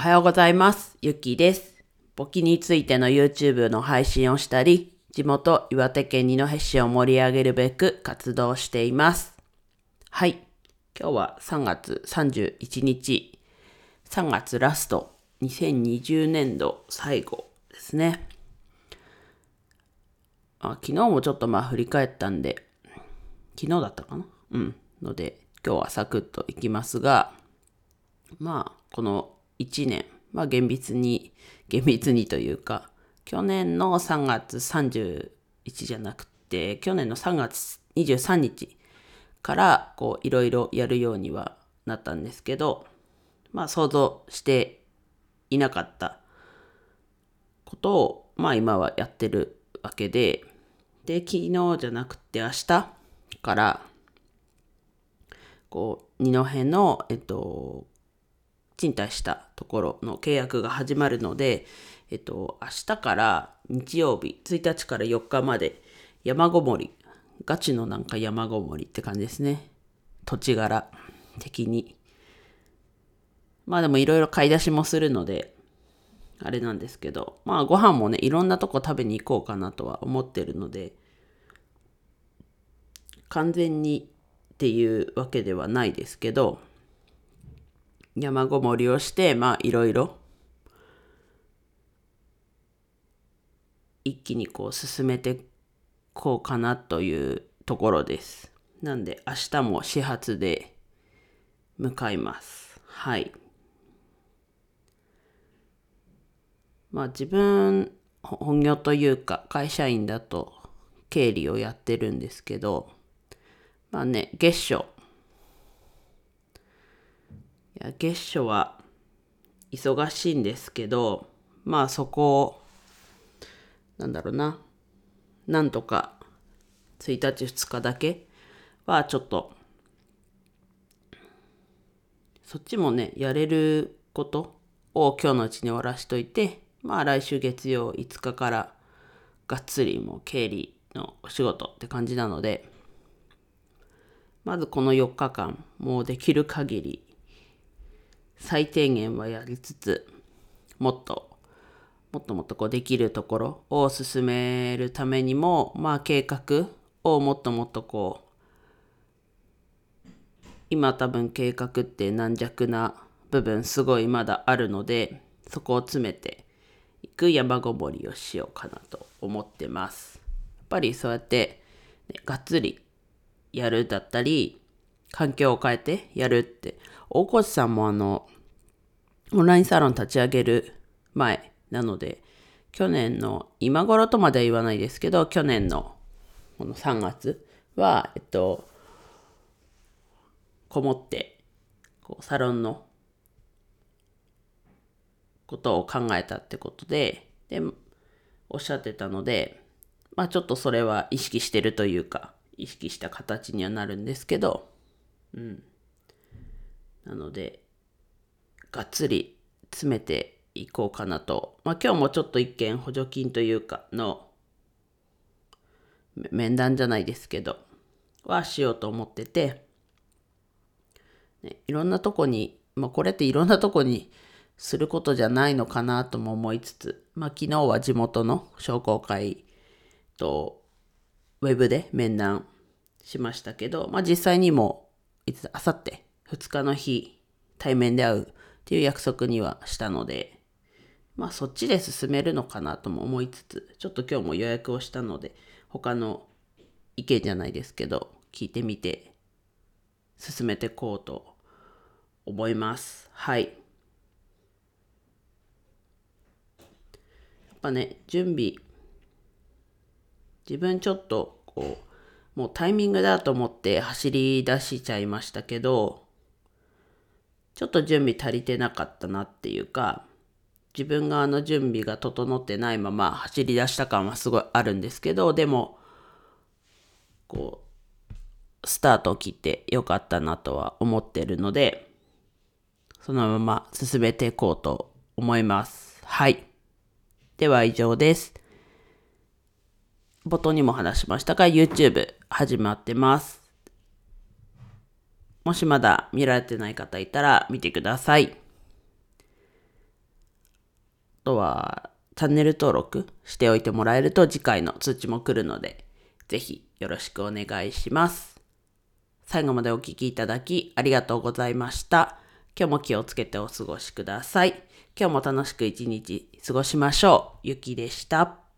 おはようございます。ゆきです。簿記についての YouTube の配信をしたり、地元岩手県二戸市を盛り上げるべく活動しています。はい。今日は3月31日、3月ラスト、2020年度最後ですね。あ昨日もちょっとまあ振り返ったんで、昨日だったかな？うん。ので、今日はサクッといきますが、まあ、この1年、まあ厳密に、厳密にというか、去年の3月31じゃなくて、去年の3月23日から、こう、いろいろやるようにはなったんですけど、まあ想像していなかったことを、まあ今はやってるわけで、で、昨日じゃなくて明日から、こう、二戸の、えっと、賃貸したところの契約が始まるので、えっと、明日から日曜日、1日から4日まで山ごもり、ガチのなんか山ごもりって感じですね。土地柄的に。まあでもいろいろ買い出しもするので、あれなんですけど、まあご飯もね、いろんなとこ食べに行こうかなとは思ってるので、完全にっていうわけではないですけど、山ごもりをして、まあいろいろ一気にこう進めてこうかなというところです。なんで明日も始発で向かいます。はい。まあ自分本業というか会社員だと経理をやってるんですけど、まあね、月初いや月初は忙しいんですけどまあそこをなんだろうななんとか1日2日だけはちょっとそっちもねやれることを今日のうちに終わらしといてまあ来週月曜5日からがっつりもう経理のお仕事って感じなのでまずこの4日間もうできる限り最低限はやりつつもっともっともっとこうできるところを進めるためにもまあ計画をもっともっとこう今多分計画って軟弱な部分すごいまだあるのでそこを詰めていく山ごもりをしようかなと思ってます。やっぱりそうやって、ね、がっつりやるだったり環境を変えてやるって。大越さんもあのオンラインサロン立ち上げる前なので去年の今頃とまでは言わないですけど去年のこの3月はえっとこもってこうサロンのことを考えたってことででおっしゃってたのでまあちょっとそれは意識してるというか意識した形にはなるんですけどうんなのでがっつり詰めていこうかなと。まあ今日もちょっと一件補助金というかの面談じゃないですけど、はしようと思ってて、ね、いろんなとこに、まあこれっていろんなとこにすることじゃないのかなとも思いつつ、まあ昨日は地元の商工会とウェブで面談しましたけど、まあ実際にもいつ、あさって2日の日対面で会うっていう約束にはしたので、まあそっちで進めるのかなとも思いつつ、ちょっと今日も予約をしたので、他の意見じゃないですけど、聞いてみて、進めていこうと思います。はい。やっぱね、準備、自分ちょっとこう、もうタイミングだと思って走り出しちゃいましたけど、ちょっと準備足りてなかったなっていうか、自分側の準備が整ってないまま走り出した感はすごいあるんですけど、でも、こう、スタートを切ってよかったなとは思ってるので、そのまま進めていこうと思います。はい。では以上です。冒頭にも話しましたが、YouTube 始まってます。もしまだ見られてない方いたら見てください。あとはチャンネル登録しておいてもらえると次回の通知も来るので、ぜひよろしくお願いします。最後までお聴きいただきありがとうございました。今日も気をつけてお過ごしください。今日も楽しく一日過ごしましょう。ゆきでした。